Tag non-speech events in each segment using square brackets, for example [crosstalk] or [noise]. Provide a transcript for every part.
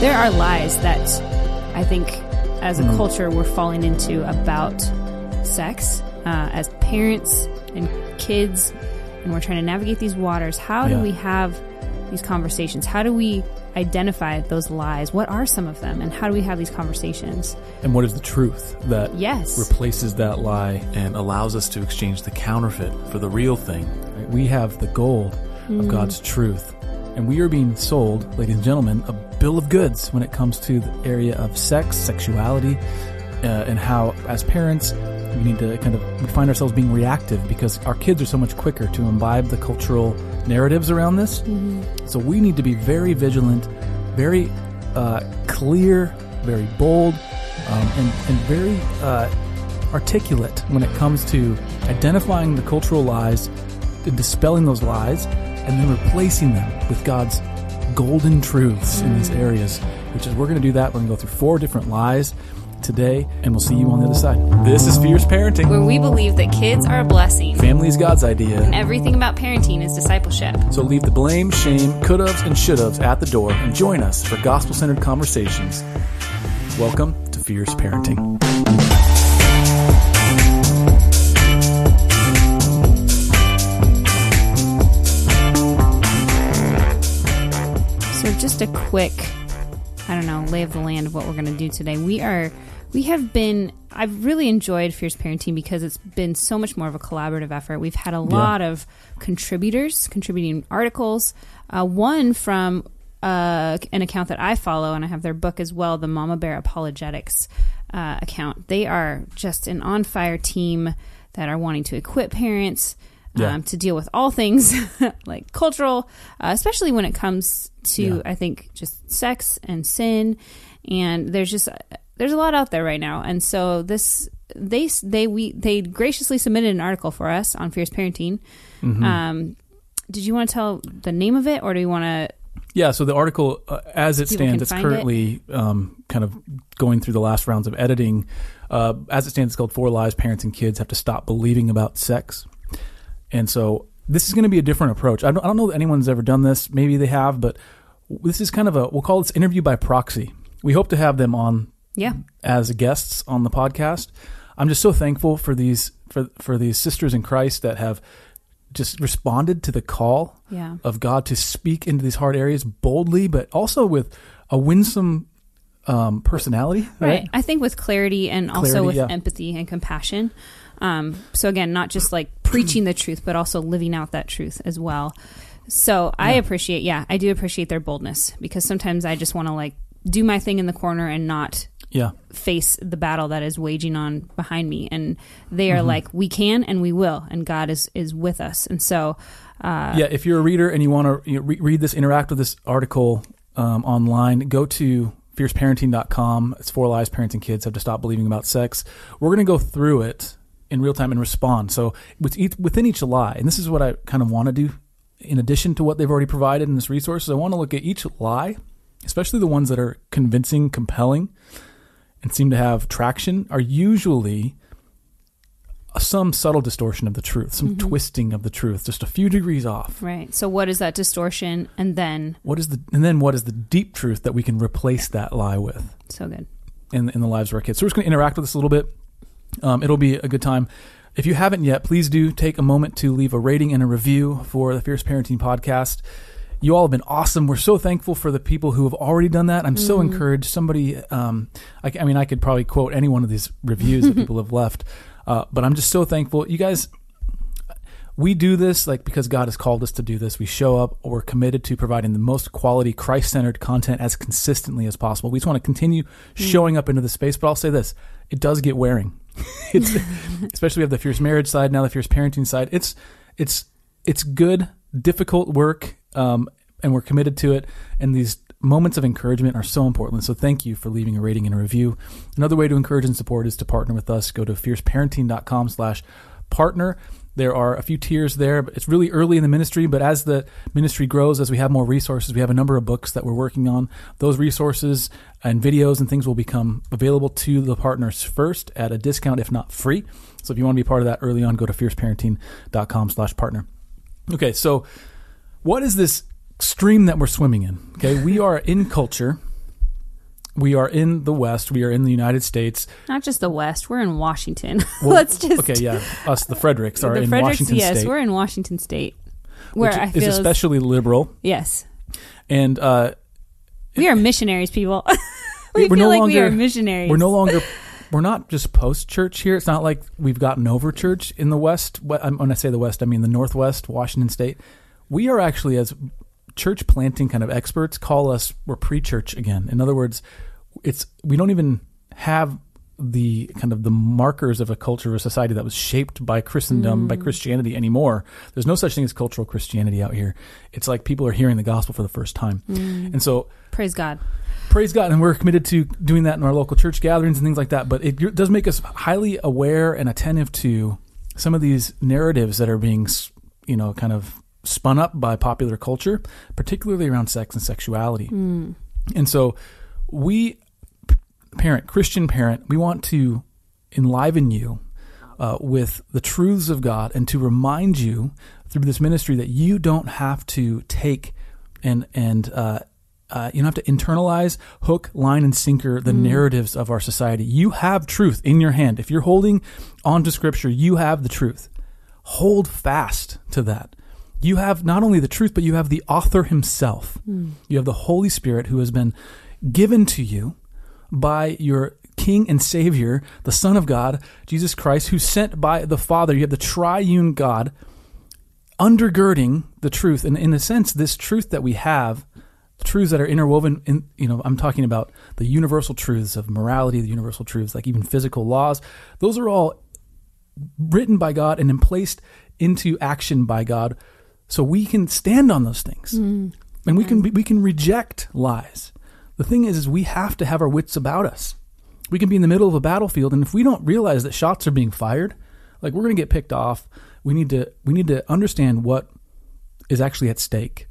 there are lies that I think as a Mm. culture we're falling into about sex uh, as parents and kids, and we're trying to navigate these waters. How Yeah. do we have these conversations? How do we identify those lies? What are some of them? And how do we have these conversations? And what is the truth that Yes. replaces that lie? and allows us to exchange the counterfeit for the real thing. We have the gold of God's truth. And we are being sold, ladies and gentlemen, a bill of goods when it comes to the area of sex, sexuality, uh, and how, as parents, we need to kind of we find ourselves being reactive because our kids are so much quicker to imbibe the cultural narratives around this. So we need to be very vigilant, very uh, clear, very bold, um, and, and very uh, articulate when it comes to identifying the cultural lies, and dispelling those lies, and then replacing them with God's golden truths in these mm. areas. Which is, we're going to do that. We're going to go through four different lies today, and we'll see you on the other side. This is Fierce Parenting. Where we believe that kids are a blessing. Family is God's idea. and everything about parenting is discipleship. So leave the blame, shame, could haves, and should haves at the door and join us for gospel centered conversations. Welcome to Fierce Parenting. Just a quick, I don't know, lay of the land of what we're going to do today. We are, we have been. I've really enjoyed Fierce Parenting because it's been so much more of a collaborative effort. We've had a lot of contributors contributing articles. Uh, one from uh, an account that I follow, and I have their book as well, the Mama Bear Apologetics uh, account. They are just an on fire team that are wanting to equip parents Yeah. um, to deal with all things [laughs] like cultural, uh, especially when it comes to Yeah. I think just sex and sin, and there's just there's a lot out there right now, and so this they they we they graciously submitted an article for us on fierce parenting. Mm-hmm. Um, did you want to tell the name of it, or do you want to? Yeah, so the article, uh, as it stands, it's currently um, kind of going through the last rounds of editing. Uh, as it stands, it's called Four Lies Parents and Kids Have to Stop Believing About Sex. And so this is going to be a different approach. I don't, I don't know that anyone's ever done this. Maybe they have, but this is kind of a, we'll call this interview by proxy. We hope to have them on Yeah, as guests on the podcast. I'm just so thankful for these for for these sisters in Christ that have just responded to the call yeah, of God to speak into these hard areas boldly, but also with a winsome um, personality. right. I think with clarity and also with yeah. empathy and compassion. Um, so again, not just like preaching the truth, but also living out that truth as well. So I Yeah. appreciate, yeah, I do appreciate their boldness because sometimes I just want to like do my thing in the corner and not Yeah, face the battle that is waging on behind me. And they Mm-hmm. are like, we can and we will, and God is is with us. And so, uh, yeah. If you're a reader and you want to you know, re- read this, interact with this article um, online, go to fierceparenting.com. It's four lies parents and kids have to stop believing about sex. We're going to go through it in real time and respond. So with each, within each lie, and this is what I kind of want to do. In addition to what they've already provided in this resource, I want to look at each lie, especially the ones that are convincing, compelling, and seem to have traction, are usually some subtle distortion of the truth, some twisting of the truth, just a few degrees off. right. So, what is that distortion? And then, What is the and then what is the deep truth that we can replace that lie with so good. in in the lives of our kids? So we're just going to interact with this a little bit. Um, it'll be a good time. If you haven't yet, please do take a moment to leave a rating and a review for the Fierce Parenting Podcast. You all have been awesome. We're so thankful for the people who have already done that. I'm so encouraged. Somebody, um, I, I mean, I could probably quote any one of these reviews that [laughs] people have left, uh, but I'm just so thankful. You guys, we do this like because God has called us to do this. We show up. We're committed to providing the most quality, Christ-centered content as consistently as possible. We just want to continue showing up into the space. But I'll say this: it does get wearing. [laughs] it's especially we have the fierce marriage side now, the fierce parenting side. It's it's it's good, difficult work, um, and we're committed to it. And these moments of encouragement are so important. So thank you for leaving a rating and a review. Another way to encourage and support is to partner with us. Go to fierceparenting.com slash partner. There are a few tiers there, but it's really early in the ministry. But as the ministry grows, as we have more resources, we have a number of books that we're working on. Those resources and videos and things will become available to the partners first at a discount, if not free. So if you want to be part of that early on, go to fierceparenting.com slash partner. Okay, so what is this stream that we're swimming in? Okay, we [laughs] are in culture we are in the West. We are in the United States. Not just the West. We're in Washington. [laughs] Well, Let's just Okay, yeah, us, the Fredericks, are the in Fredericks, Washington yes, State, we're in Washington State, where which I is feel is- especially liberal. yes, And uh, we are missionaries, people. [laughs] we We're feel no like we longer- are missionaries. we're no longer we're not just post church here. It's not like we've gotten over church in the West. When I say the West, I mean the Northwest, Washington State. We are actually as church planting kind of experts call us we're pre-church again. In other words, it's we don't even have the kind of the markers of a culture or society that was shaped by Christendom, by mm. Christianity anymore. There's no such thing as cultural Christianity out here. It's like people are hearing the gospel for the first time. Mm. And so Praise God. praise God, and we're committed to doing that in our local church gatherings and things like that. But it does make us highly aware and attentive to some of these narratives that are being, you know, kind of spun up by popular culture, particularly around sex and sexuality. Mm. And so, we, parent, Christian parent, we want to enliven you uh, with the truths of God and to remind you through this ministry that you don't have to take and and uh, uh, you don't have to internalize hook, line, and sinker the narratives of our society. You have truth in your hand. If you're holding on to Scripture, you have the truth. Hold fast to that. You have not only the truth, but you have the author himself. You have the Holy Spirit who has been given to you by your King and Savior, the Son of God, Jesus Christ, who's sent by the Father. You have the triune God undergirding the truth. And in a sense, this truth that we have, truths that are interwoven in, you know, I'm talking about the universal truths of morality, the universal truths, like even physical laws. Those are all written by God and then placed into action by God. So we can stand on those things. Mm. And we can we can reject lies. The thing is, is we have to have our wits about us. We can be in the middle of a battlefield, and if we don't realize that shots are being fired, like we're going to get picked off. We need to we need to understand what is actually at stake,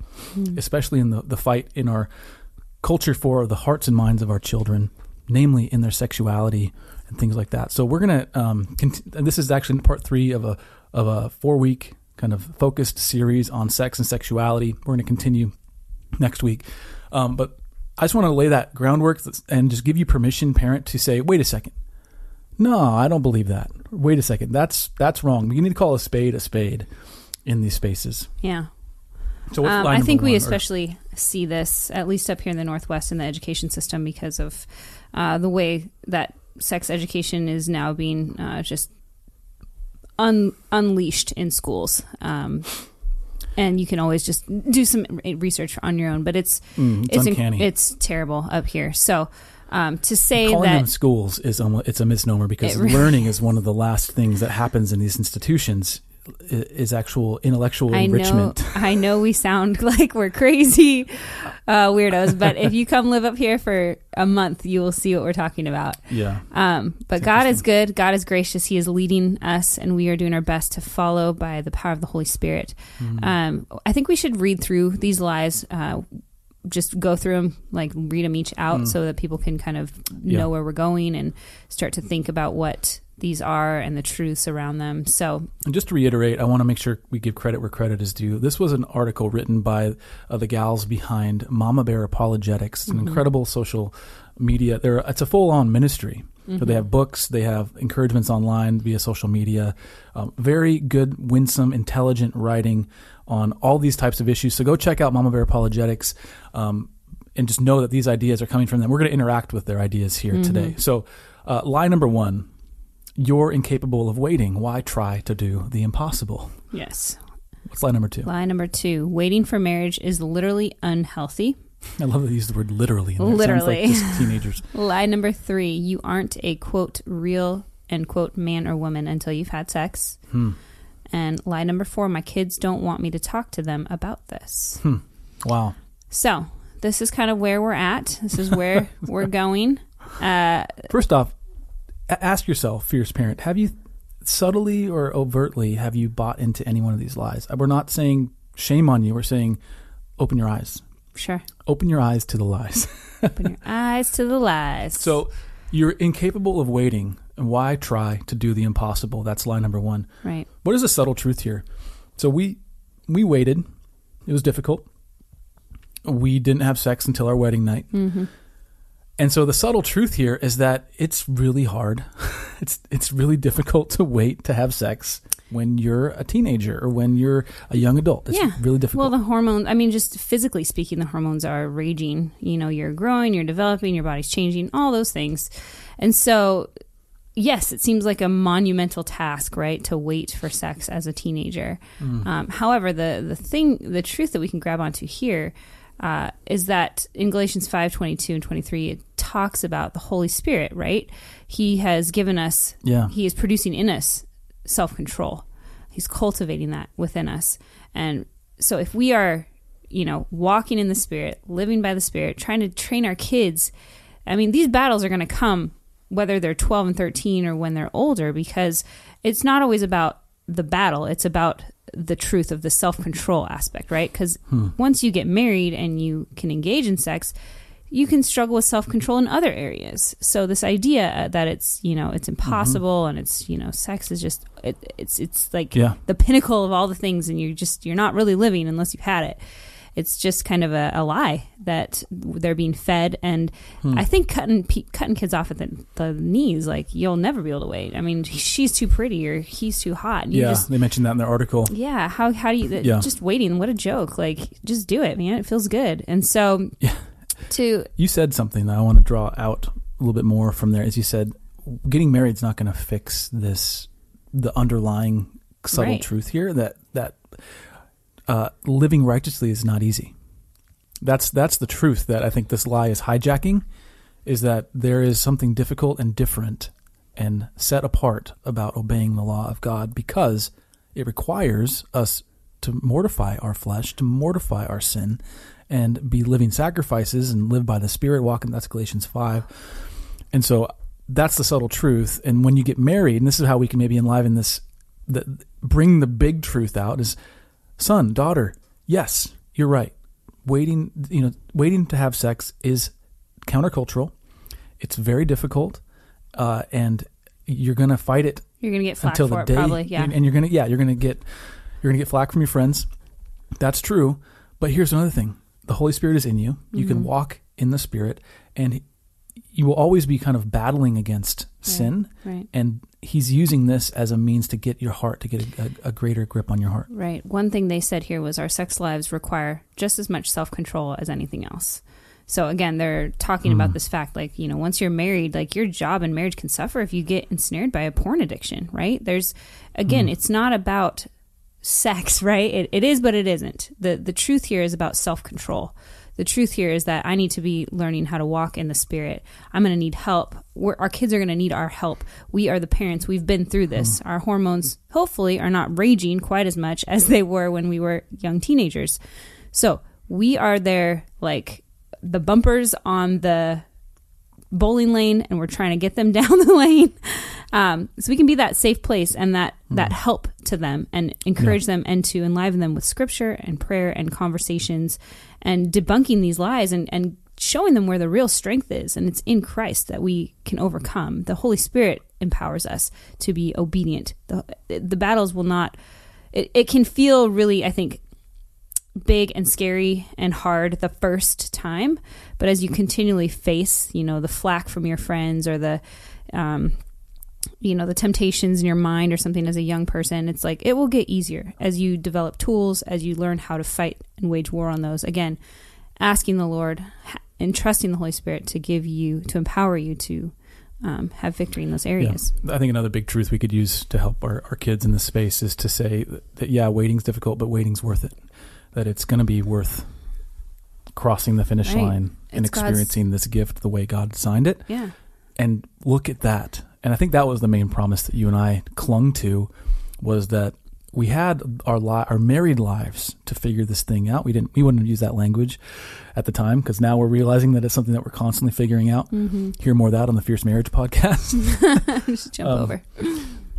especially in the the fight in our culture for the hearts and minds of our children, namely in their sexuality and things like that. So we're gonna um, cont- and this is actually part three of a of a four week kind of focused series on sex and sexuality. We're going to continue next week, um, but I just want to lay that groundwork and just give you permission, parent, to say, wait a second. No, I don't believe that. Wait a second. That's that's wrong. You need to call a spade a spade in these spaces. Yeah. So what's Um, I think we one, or- especially see this, at least up here in the Northwest, in the education system because of uh, the way that sex education is now being uh, just un- unleashed in schools. Um, and you can always just do some research on your own, but it's Mm, it's inc- uncanny. it's terrible up here. So um, to say Calling that them schools is almo- it's a misnomer because It really- learning is one of the last things that happens in these institutions. Is actual intellectual I know, enrichment. [laughs] I know we sound [laughs] like we're crazy uh, weirdos, but if you come live up here for a month, you will see what we're talking about. Yeah. Um, but It's God is good. God is gracious. He is leading us, and we are doing our best to follow by the power of the Holy Spirit. Mm-hmm. Um, I think we should read through these lies. Uh, just go through them, like read them each out, so that people can kind of Mm. Yeah. know where we're going and start to think about what these are and the truths around them. So, And just to reiterate, I want to make sure we give credit where credit is due. This was an article written by uh, the gals behind Mama Bear Apologetics. It's an incredible social media. They're, it's a full on ministry. So they have books, they have encouragements online via social media. Um, very good, winsome, intelligent writing on all these types of issues. So go check out Mama Bear Apologetics. Um, and just know that these ideas are coming from them. We're going to interact with their ideas here today. So, uh, lie number one you're incapable of waiting. Why try to do the impossible? yes. What's line number two? Lie number two waiting for marriage is literally unhealthy. [laughs] I love that they use the word literally. Literally. like teenagers. [laughs] Lie number three you aren't a quote real end quote man or woman until you've had sex. Hmm. And lie number four my kids don't want me to talk to them about this. Hmm. Wow. So this is kind of where we're at. This is where [laughs] we're going. Uh, First off, ask yourself, fierce parent, have you subtly or overtly have you bought into any one of these lies? We're not saying shame on you. We're saying open your eyes. sure. Open your eyes to the lies. [laughs] Open your eyes to the lies. so you're incapable of waiting. And why try to do the impossible? That's line number one. right. What is the subtle truth here? So we we waited. It was difficult. We didn't have sex until our wedding night. hmm And so the subtle truth here is that it's really hard. [laughs] it's it's really difficult to wait to have sex when you're a teenager or when you're a young adult. It's Yeah. really difficult. Well, the hormones, I mean, just physically speaking, the hormones are raging. You know, you're growing, you're developing, your body's changing, all those things. And so, yes, it seems like a monumental task, right, to wait for sex as a teenager. Um, however, the, the thing, the truth that we can grab onto here uh, is that in Galatians 5 22 and 23, it talks about the Holy Spirit, right? He has given us yeah. he is producing in us self control. He's cultivating that within us. And so if we are, you know, walking in the spirit, living by the spirit, trying to train our kids, I mean, these battles are going to come whether they're 12 and 13 or when they're older because it's not always about the battle, it's about the truth of the self control aspect, right? Because once you get married and you can engage in sex, you can struggle with self control in other areas. So this idea uh, that it's you know it's impossible and it's you know sex is just it, it's it's like Yeah. the pinnacle of all the things, and you're just you're not really living unless you've had it. It's just kind of a, a lie that they're being fed, and Hmm. I think cutting pe- cutting kids off at the, the knees, like you'll never be able to wait. I mean, [laughs] she's too pretty or he's too hot. You yeah, just they mentioned that in their article. yeah, how how do you Yeah. just waiting? What a joke! Like just do it, man. It feels good. And so Yeah. to You said something that I want to draw out a little bit more from there. As you said, getting married is not going to fix this, the underlying subtle Right. truth here that that uh, living righteously is not easy. That's that's the truth that I think this lie is hijacking, is that there is something difficult and different and set apart about obeying the law of God because it requires us to mortify our flesh, to mortify our sin, and be living sacrifices and live by the Spirit, walking. That's Galatians 5. And so that's the subtle truth. And when you get married, and this is how we can maybe enliven this, the, bring the big truth out is son, daughter, yes, you're right. Waiting, you know, waiting to have sex is countercultural. It's very difficult, uh, and you're gonna fight it you're gonna get flack until for the it, day, probably. Yeah. and you're gonna, yeah, you're gonna get, you're gonna get flack from your friends. That's true, but here's another thing: the Holy Spirit is in you. You can Mhm. walk in the Spirit, and you will always be kind of battling against Yeah. sin, Right. and He's using this as a means to get your heart to get a, a, a greater grip on your heart. Right. One thing they said here was our sex lives require just as much self control as anything else. So again, they're talking Mm. about this fact like, you know, once you're married, like your job in marriage can suffer if you get ensnared by a porn addiction, right? There's again, Mm. it's not about sex, [laughs] right? It, it is, but it isn't. The the truth here is about self control. The truth here is that I need to be learning how to walk in the spirit. I'm going to need help. We're, our kids are going to need our help. We are the parents. We've been through this. Mm-hmm. Our hormones, hopefully, are not raging quite as much as they were when we were young teenagers. So we are there, like the bumpers on the bowling lane, and we're trying to get them [laughs] down the lane. Um, so we can be that safe place and that that help to them and encourage them and to enliven them with scripture and prayer and conversations and debunking these lies and, and showing them where the real strength is and it's in Christ that we can overcome. The Holy Spirit empowers us to be obedient. The the battles will not it, it can feel really, I think, big and scary and hard the first time, but as you continually face, you know, the flack from your friends or the um, you know the temptations in your mind or something as a young person it's like it will get easier as you develop tools as you learn how to fight and wage war on those again asking the lord and trusting the holy spirit to give you to empower you to um, have victory in those areas I think another big truth we could use to help our, our kids in this space is to say that, that yeah, waiting's difficult, but waiting's worth it. That it's going to be worth crossing the finish Right. line and It's God's- experiencing this gift the way God designed it. yeah And look at that. And I think that was the main promise that you and I clung to was that we had our li- our married lives to figure this thing out. We didn't we wouldn't use that language at the time because now we're realizing that it's something that we're constantly figuring out. mm-hmm. Hear more of that on the Fierce Marriage podcast. [laughs] just jump Um, over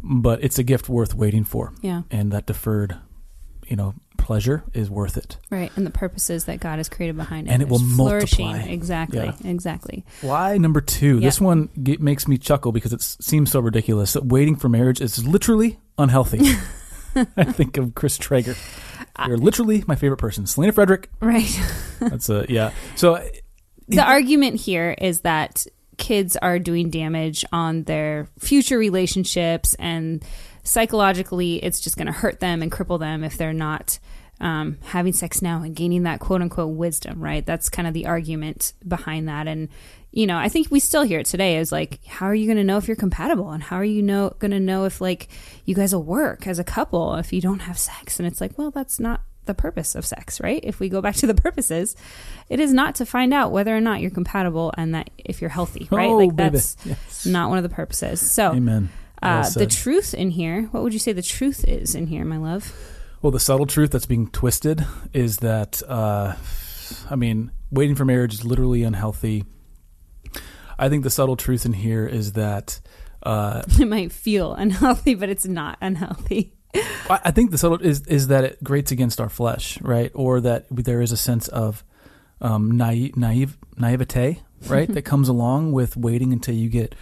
but it's a gift worth waiting for, yeah and that deferred, you know, pleasure is worth it. right and the purposes that god has created behind it And it will is flourishing. multiply. exactly Yeah. exactly Why number two? This one get, makes me chuckle because it seems so ridiculous. That waiting for marriage is literally unhealthy. [laughs] [laughs] I think of Chris Traeger. You're literally my favorite person, Selena Frederick. right That's a yeah. So [laughs] the argument here is that kids are doing damage on their future relationships and psychologically it's just going to hurt them and cripple them if they're not um, having sex now and gaining that quote unquote wisdom right that's kind of the argument behind that and you know i think we still hear it today is like how are you going to know if you're compatible and how are you know going to know if like you guys will work as a couple if you don't have sex and it's like well that's not the purpose of sex, right? If we go back to the [laughs] purposes, it is not to find out whether or not you're compatible and that if you're healthy, right? Oh, like baby. that's Yes. not one of the purposes. So, Amen. Well uh, the truth in here, what would you say the truth is in here, my love? Well, the subtle truth that's being twisted is that, uh, I mean, waiting for marriage is literally unhealthy. I think the subtle truth in here is that uh, [laughs] It might feel unhealthy, but it's not unhealthy. [laughs] I I think the subtle is is that it grates against our flesh, right? Or that there is a sense of um, naive, naive naivete, right, [laughs] that comes along with waiting until you get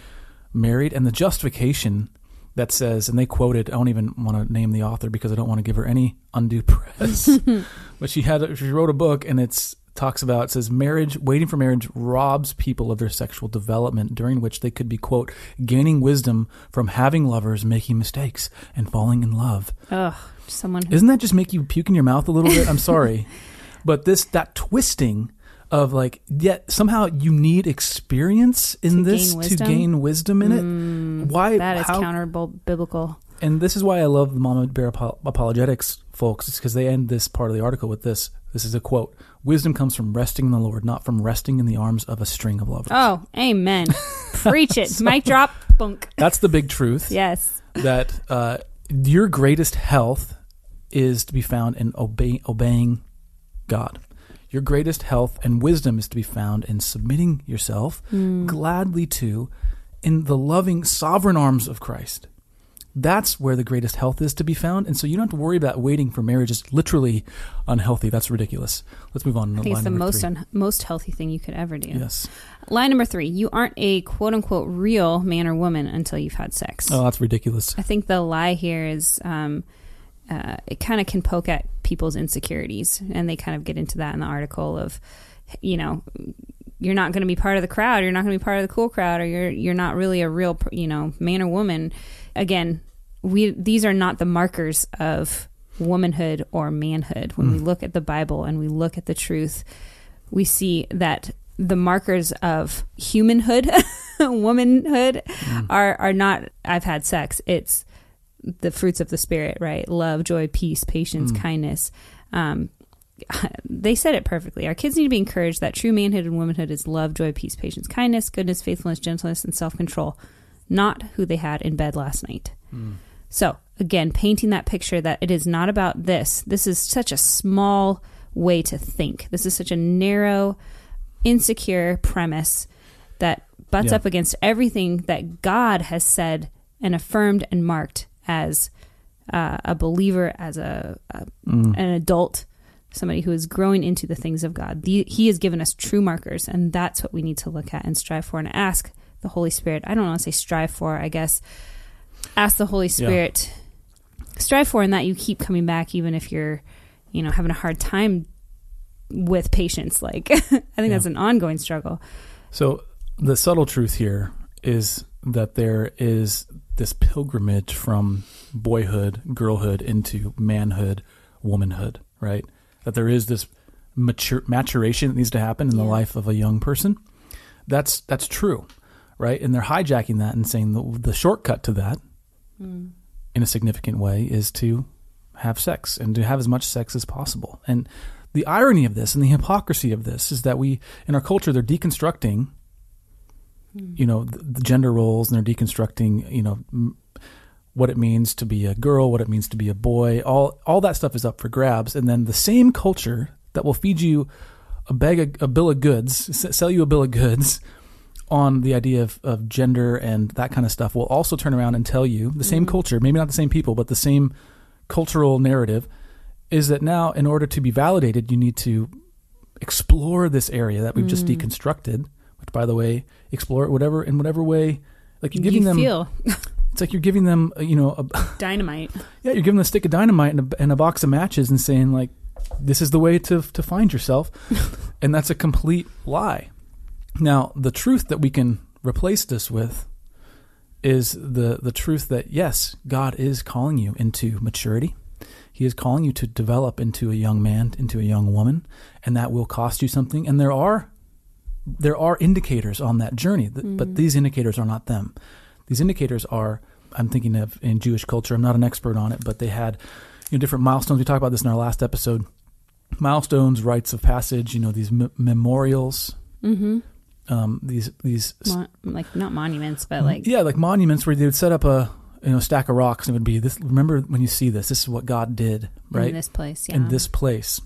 married, and the justification that says, and they quoted. I don't even want to name the author because I don't want to give her any undue [laughs] press. [laughs] but she had she wrote a book, and it's talks about it says marriage waiting for marriage robs people of their sexual development during which they could be quote gaining wisdom from having lovers making mistakes and falling in love Ugh, someone who doesn't that just make you puke in your mouth a little bit? I'm sorry. [laughs] but this that twisting of like yet somehow you need experience in To this gain to gain wisdom in it. Mm, Why that is how, counter biblical. and this is why I love the Mama Bear Apo- apologetics folks, is because they end this part of the article with this. This is a quote: "Wisdom comes from resting in the Lord, not from resting in the arms of a string of lovers." Oh, amen. [laughs] Preach it. Mic drop. Bunk. That's the big truth. Yes. that uh, your greatest health is to be found in obey, obeying God. Your greatest health and wisdom is to be found in submitting yourself gladly to in the loving sovereign arms of Christ. That's where the greatest health is to be found. And so you don't have to worry about waiting for marriage is literally unhealthy. That's ridiculous. Let's move on to I think it's the most un- most healthy thing you could ever do. yes. Line number three: You aren't a quote unquote real man or woman until you've had sex. Oh, that's ridiculous. I think the lie here is um, uh, it kind of can poke at people's insecurities, and they kind of get into that in the article of, you know, you're not going to be part of the crowd, you're not going to be part of the cool crowd, or you're you're not really a real, you know, man or woman. Again, we these are not the markers of womanhood or manhood. When we hmm. look at the Bible and we look at the truth, we see that the markers of humanhood, [laughs] womanhood, hmm. are are not. I've had sex. It's the fruits of the spirit, right? Love, joy, peace, patience, kindness. Um, [laughs] they said it perfectly. Our kids need to be encouraged that true manhood and womanhood is love, joy, peace, patience, kindness, goodness, faithfulness, gentleness, and self control, not who they had in bed last night. So, again, painting that picture that it is not about this. This is such a small way to think. This is such a narrow, insecure premise that butts Yeah. up against everything that God has said and affirmed and marked as uh, a believer, as a, a Mm. an adult, somebody who is growing into the things of God. The, he has given us true markers, and that's what we need to look at and strive for and ask the Holy Spirit. I don't want to say strive for, I guess. Ask the Holy Spirit, strive for, and that you keep coming back, even if you're, you know, having a hard time with patience. Like, [laughs] I think Yeah. that's an ongoing struggle. So the subtle truth here is that there is this pilgrimage from boyhood, girlhood into manhood, womanhood, right? That there is this mature, maturation that needs to happen in the Yeah. life of a young person. That's that's true, right? And they're hijacking that and saying the, the shortcut to that, hmm. in a significant way, is to have sex and to have as much sex as possible. And the irony of this and the hypocrisy of this is that we, in our culture, they're deconstructing Hmm. you know the, the gender roles and they're deconstructing you know m- what it means to be a girl what it means to be a boy all all that stuff is up for grabs. And then the same culture that will feed you a bag of, a bill of goods s- sell you a bill of goods on the idea of, of gender and that kind of stuff will also turn around and tell you the same hmm. culture maybe not the same people but the same cultural narrative is that now in order to be validated you need to explore this area that we've just hmm. deconstructed which by the way explore it whatever in whatever way like you're giving you them feel [laughs] it's like you're giving them uh, you know a, [laughs] dynamite. yeah you're giving them a stick of dynamite and a, and a box of matches and saying like this is the way to to find yourself [laughs] and that's a complete lie Now, the truth that we can replace this with is the the truth that yes, God is calling you into maturity. He is calling you to develop into a young man, into a young woman, and that will cost you something. And there are there are indicators on that journey, Mm-hmm. but these indicators are not them. These indicators are I'm thinking of in Jewish culture. I'm not an expert on it, but they had you know different milestones. We talked about this in our last episode. Milestones, rites of passage. You know these m- memorials. Mm-hmm. Um, these these Mon- like not monuments, but like yeah, like monuments where they would set up a you know stack of rocks and it would be this. Remember when you see this, this is what God did, right? in this place. Yeah. In this place.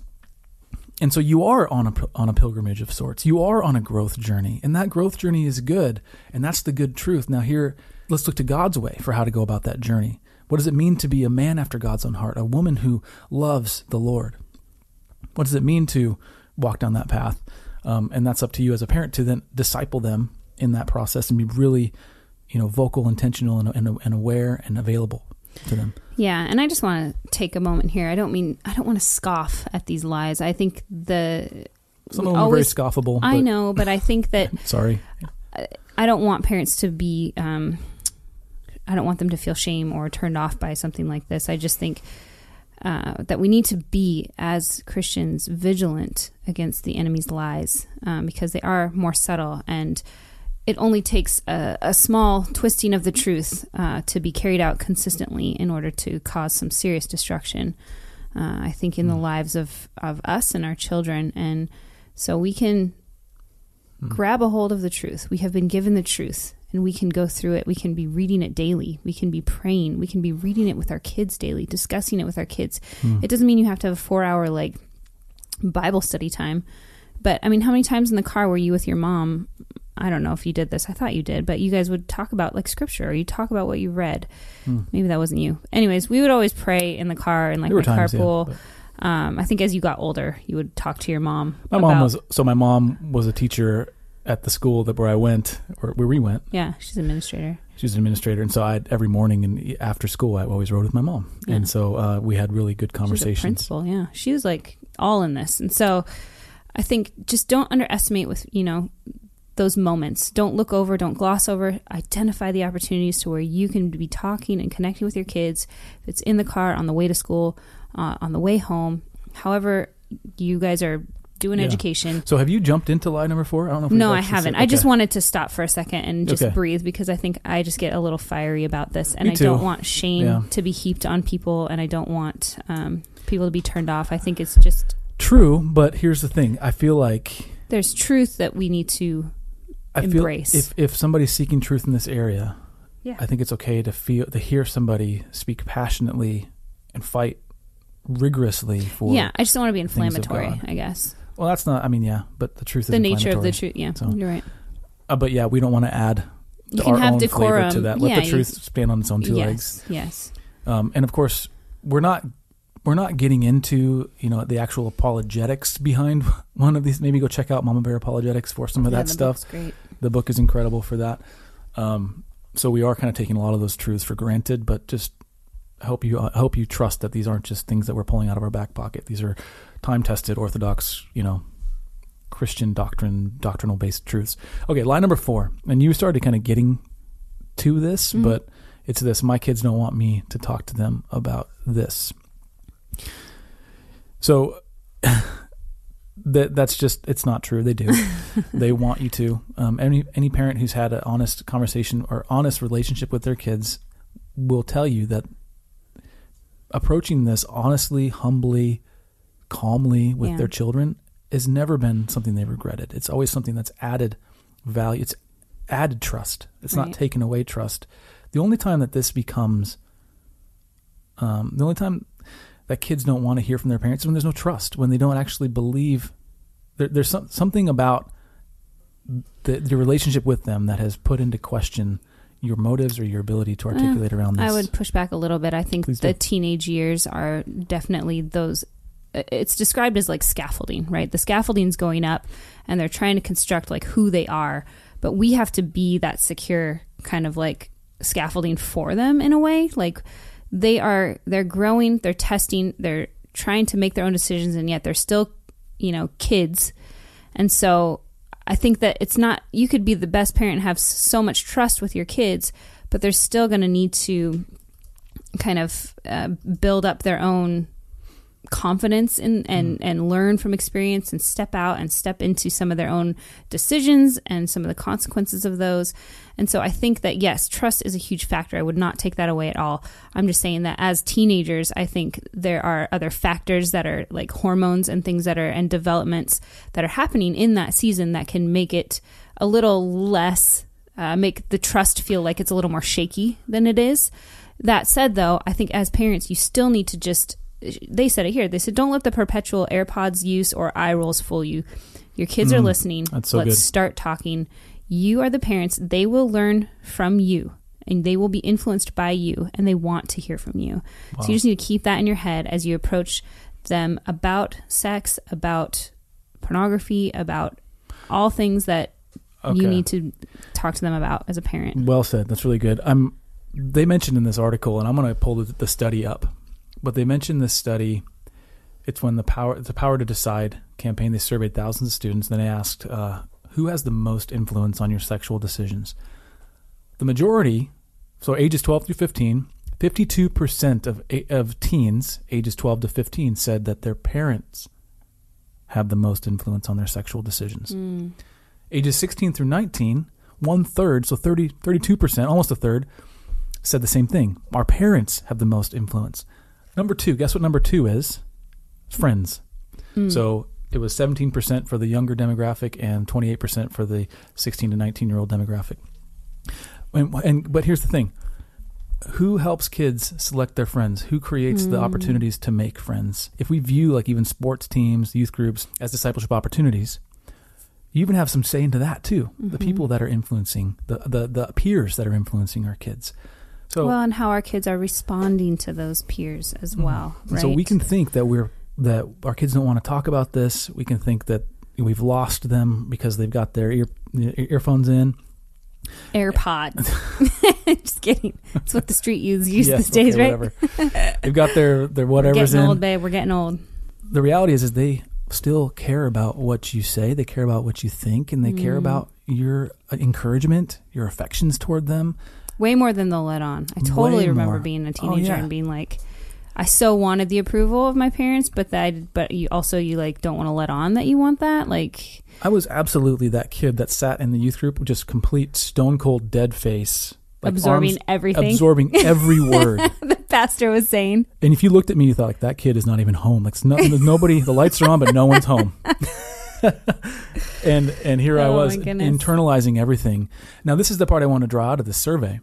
And so you are on a on a pilgrimage of sorts. You are on a growth journey, and that growth journey is good, and that's the good truth. Now here, let's look to God's way for how to go about that journey. What does it mean to be a man after God's own heart, a woman who loves the Lord? What does it mean to walk down that path? Um, and that's up to you as a parent to then disciple them in that process and be really, you know, vocal, intentional, and, and, and aware and available to them. Yeah, and I just want to take a moment here. I don't mean I don't want to scoff at these lies. I think the Some of them always- are very scoffable. I but- know, but I think that [laughs] Sorry. I don't want parents to be. Um, I don't want them to feel shame or turned off by something like this. I just think uh, that we need to be, as Christians, vigilant against the enemy's lies um, because they are more subtle and. It only takes a, a small twisting of the truth uh, to be carried out consistently in order to cause some serious destruction. Uh, I think in the Mm. lives of, of us and our children, and so we can Mm. grab a hold of the truth. We have been given the truth and we can go through it. We can be reading it daily. We can be praying. We can be reading it with our kids daily, discussing it with our kids. Mm. It doesn't mean you have to have a four hour like Bible study time. But I mean, how many times in the car were you with your mom? I don't know if you did this. I thought you did, but you guys would talk about like scripture or you talk about what you read. Mm. Maybe that wasn't you. Anyways, we would always pray in the car and like There were my times, yeah, carpool. but- um, I think as you got older, you would talk to your mom. My mom was so my mom was a teacher at the school that where I went or where we went. yeah, she's an administrator. She's an administrator, and so I every morning and after school I always rode with my mom, Yeah. and so uh, we had really good conversations. principal, yeah. She was like all in this. And so I think just don't underestimate with, you know, those moments. Don't look over, don't gloss over. Identify the opportunities to where you can be talking and connecting with your kids. If it's in the car, on the way to school, uh, on the way home, however you guys are doing Yeah. education. So have you jumped into lie number four? I don't know. if No, I haven't. said- I just wanted to stop for a second and just Okay. breathe because I think I just get a little fiery about this, and I don't want shame Yeah. to be heaped on people, and I don't want um, people to be turned off. I think it's just true, but here's the thing: I feel like there's truth that we need to. I Embrace. if if somebody's seeking truth in this area, Yeah. I think it's okay to feel to hear somebody speak passionately and fight rigorously for. yeah, I just don't want to be inflammatory. I guess Well, that's not. I mean, yeah, but the truth is the nature of the truth. Yeah, So- you're right. Uh, but yeah, we don't want to add You our can have own decorum flavor to that. Let Yeah, the you- truth stand on its own two yes, legs. yes, Um, and of course, we're not we're not getting into you know the actual apologetics behind [laughs] one of these. Maybe go check out Mama Bear Apologetics for some of Yeah, that stuff. great. The book is incredible for that. Um, so we are kind of taking a lot of those truths for granted, but just hope you I hope you trust that these aren't just things that we're pulling out of our back pocket. These are time tested, orthodox, you know, Christian doctrine, doctrinal based truths. Okay, line number four, and you started kind of getting to this, Mhm. but it's this: my kids don't want me to talk to them about this. So [laughs] that that's just it's not true. They do. [laughs] they want you to. Um, any any parent who's had an honest conversation or honest relationship with their kids will tell you that approaching this honestly, humbly, calmly with Yeah. their children has never been something they regretted. It's always something that's added value. It's added trust. It's not taken away trust. The only time that this becomes, um, the only time that kids don't want to hear from their parents when there's no trust, when they don't actually believe. There, there's some, something about the, the relationship with them that has put into question your motives or your ability to mm, articulate around this. I would push back a little bit. I think Please the do. teenage years are definitely those. It's described as like scaffolding, right? The scaffolding's going up, and they're trying to construct like who they are. But we have to be that secure kind of like scaffolding for them in a way. Like they are, they're growing, they're testing, they're trying to make their own decisions, and yet they're still, you know, kids. And so I think that it's not, you could be the best parent and have so much trust with your kids, but they're still going to need to kind of uh, build up their own confidence in, and and learn from experience and step out and step into some of their own decisions and some of the consequences of those. And so I think that yes, trust is a huge factor. I would not take that away at all. I'm just saying that as teenagers, I think there are other factors that are like hormones and things that are and developments that are happening in that season that can make it a little less uh, make the trust feel like it's a little more shaky than it is. That said, though, I think as parents, you still need to just, they said it here. They said, don't let the perpetual AirPods use or eye rolls fool you. Your kids are listening. Mm, that's so Let's good. start talking. You are the parents. They will learn from you and they will be influenced by you and they want to hear from you. So you just need to keep that in your head as you approach them about sex, about pornography, about all things that Okay. you need to talk to them about as a parent. Well said. That's really good. I'm. They mentioned in this article, and I'm going to pull the, the study up, but they mentioned this study. It's when the power, a power to decide campaign. They surveyed thousands of students, and then they asked uh, who has the most influence on your sexual decisions. The majority, so ages 12 through 15, 52 percent of of teens ages 12 to 15 said that their parents have the most influence on their sexual decisions ages 16 through 19, one third, so 30, 32%, almost a third, said the same thing. Our parents have the most influence. Number two, guess what number two is? Friends. Hmm. So it was 17% for the younger demographic and 28% for the 16 to 19 year old demographic. And, and but here's the thing. Who helps kids select their friends? Who creates the hmm. opportunities to make friends? If we view like even sports teams, youth groups as discipleship opportunities, you even have some say into that too. The mm-hmm. people that are influencing the, the the peers that are influencing our kids. So well, and how our kids are responding to those peers as well. and Right? so we can think that we're that our kids don't want to talk about this. We can think that we've lost them because they've got their ear earphones in. AirPods. [laughs] [laughs] Just kidding. It's what the street youths use Yes, these days, okay, right? [laughs] They've got their their We're whatever's getting in. old, babe. We're getting old. the reality is is they still care about what you say they care about what you think and they care Mm. about your encouragement your affections toward them Way more than they'll let on. I totally Way remember more. being a Oh, teenager yeah. and being like, I so wanted the approval of my parents, but that, but you also you like don't want to let on that you want that. Like, i was absolutely that kid that sat in the youth group just complete stone cold dead face like absorbing arms- everything absorbing every [laughs] word the pastor was saying. and if you looked at me you thought like that kid is not even home like no, nobody the lights are on but no one's home [laughs] and and here i Oh, was internalizing everything now this is the part i want to draw out of this survey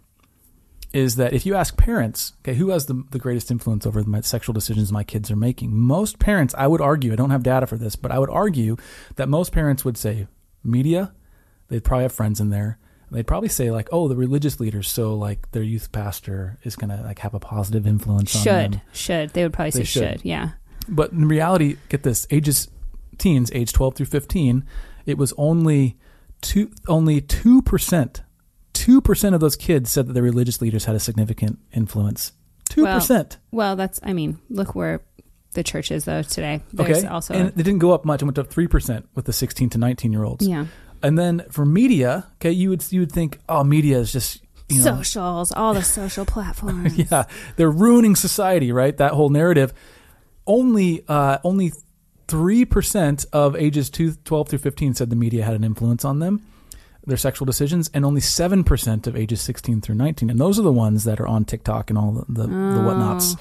is that if you ask parents, okay, who has the, the greatest influence over my sexual decisions my kids are making? Most parents, I would argue, I don't have data for this, but I would argue that most parents would say media. They'd probably have friends in there. They'd probably say like, oh, the religious leaders, so like their youth pastor is gonna like have a positive influence on Should them. should they would probably say should. should. Yeah. But in reality, get this: ages teens, age twelve through fifteen, it was only two only two percent. Two percent of those kids said that their religious leaders had a significant influence. Two percent. Well, that's I mean, look where the church is though today. There's Okay, also and it didn't go up much. It went up three percent with the sixteen to nineteen year olds. yeah. And then for media, okay, you would you would think, oh, media is just you know, Socials, all the social [laughs] platforms. yeah, they're ruining society, right? That whole narrative. Only uh, only three percent of ages two, 12 through fifteen said the media had an influence on them, their sexual decisions, and only seven percent of ages sixteen through nineteen, and those are the ones that are on TikTok and all the the, the whatnots.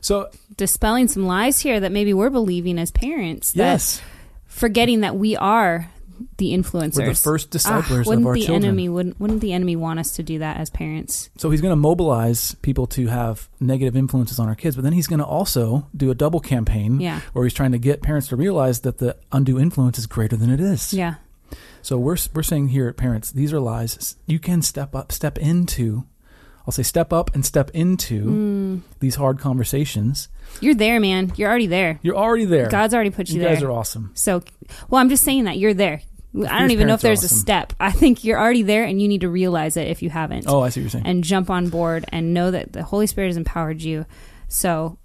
So Dispelling some lies here that maybe we're believing as parents. Yes, forgetting that we are the influencers. we're the first disciples Ah, wouldn't of our the children. enemy wouldn't wouldn't the enemy want us to do that as parents? So he's going to mobilize people to have negative influences on our kids, but then he's going to also do a double campaign Yeah. where he's trying to get parents to realize that the undue influence is greater than it is. Yeah. So we're we're saying here at parents, these are lies. You can step up, step into. I'll say step up and step into Mm. these hard conversations. You're there, man. You're already there. You're already there. God's already put you, there. you guys are awesome. So, well, I'm just saying that you're there. I don't even know if there's a step. I think you're already there, and you need to realize it if you haven't. Oh, I see what you're saying. and jump on board and know that the Holy Spirit has empowered you. So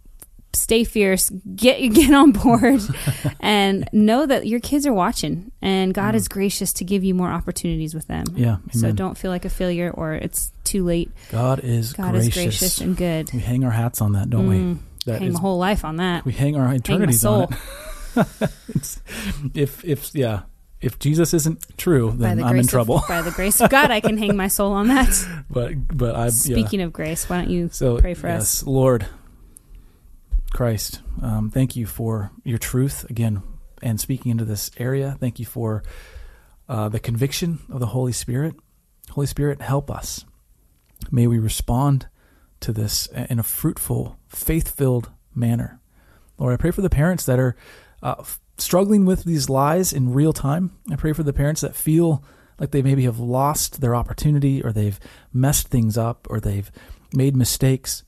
stay fierce, get [laughs] get on board, [laughs] and know that your kids are watching, and God is gracious to give you more opportunities with them. Yeah. So don't feel like a failure or it's too late. God is God gracious. is gracious and good. we hang our hats on that, don't Mm, we? That hang is- whole life on that. we hang our eternities on it. [laughs] If if yeah, if Jesus isn't true, then the I'm in trouble. Of, by the grace of God, I can hang my soul on that. but but I yeah. Speaking of grace, why don't you So pray for yes, us? Lord Christ, um, thank you for your truth again, and speaking into this area. Thank you for uh, the conviction of the Holy Spirit. Holy Spirit, help us. May we respond to this in a fruitful, faith-filled manner. Lord, I pray for the parents that are uh, struggling with these lies in real time. I pray for the parents that feel like they maybe have lost their opportunity or they've messed things up or they've made mistakes.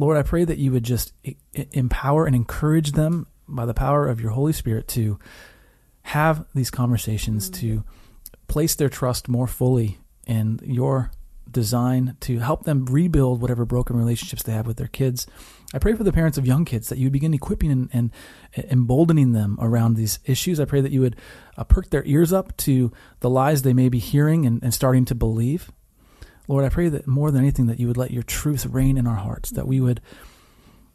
Lord, I pray that you would just empower and encourage them by the power of your Holy Spirit to have these conversations, to place their trust more fully in your design to help them rebuild whatever broken relationships they have with their kids. I pray for the parents of young kids that you would begin equipping and, and emboldening them around these issues. I pray that you would uh, perk their ears up to the lies they may be hearing and, and starting to believe. Lord, I pray that more than anything that you would let your truth reign in our hearts, that we would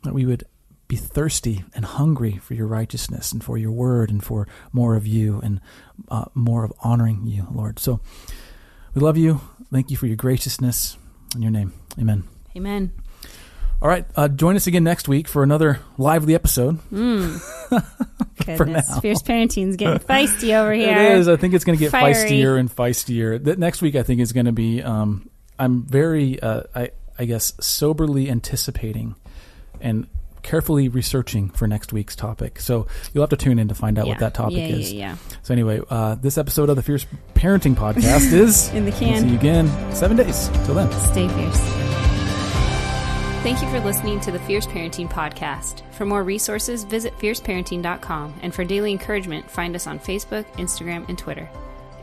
that we would be thirsty and hungry for your righteousness and for your word and for more of you and uh, more of honoring you, Lord. So we love you. Thank you for your graciousness. In your name, amen. Amen. All right, uh, join us again next week for another lively episode. Mm. [laughs] For Goodness, now. fierce parenting's getting [laughs] feisty over here. It is. I think it's going to get Fiery. feistier and feistier. Next week, I think, is going to be. Um, I'm very, uh, I, I guess, soberly anticipating and carefully researching for next week's topic. So you'll have to tune in to find out Yeah. what that topic yeah, is. Yeah, So anyway, uh, this episode of the Fierce Parenting Podcast [laughs] is. In the We'll see you again seven days. Till then. Stay fierce. Thank you for listening to the Fierce Parenting Podcast. For more resources, visit fierceparenting.com. And for daily encouragement, find us on Facebook, Instagram, and Twitter.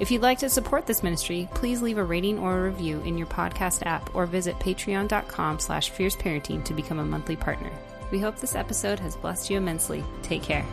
If you'd like to support this ministry, please leave a rating or a review in your podcast app or visit patreon.com slash fierceparenting to become a monthly partner. We hope this episode has blessed you immensely. Take care.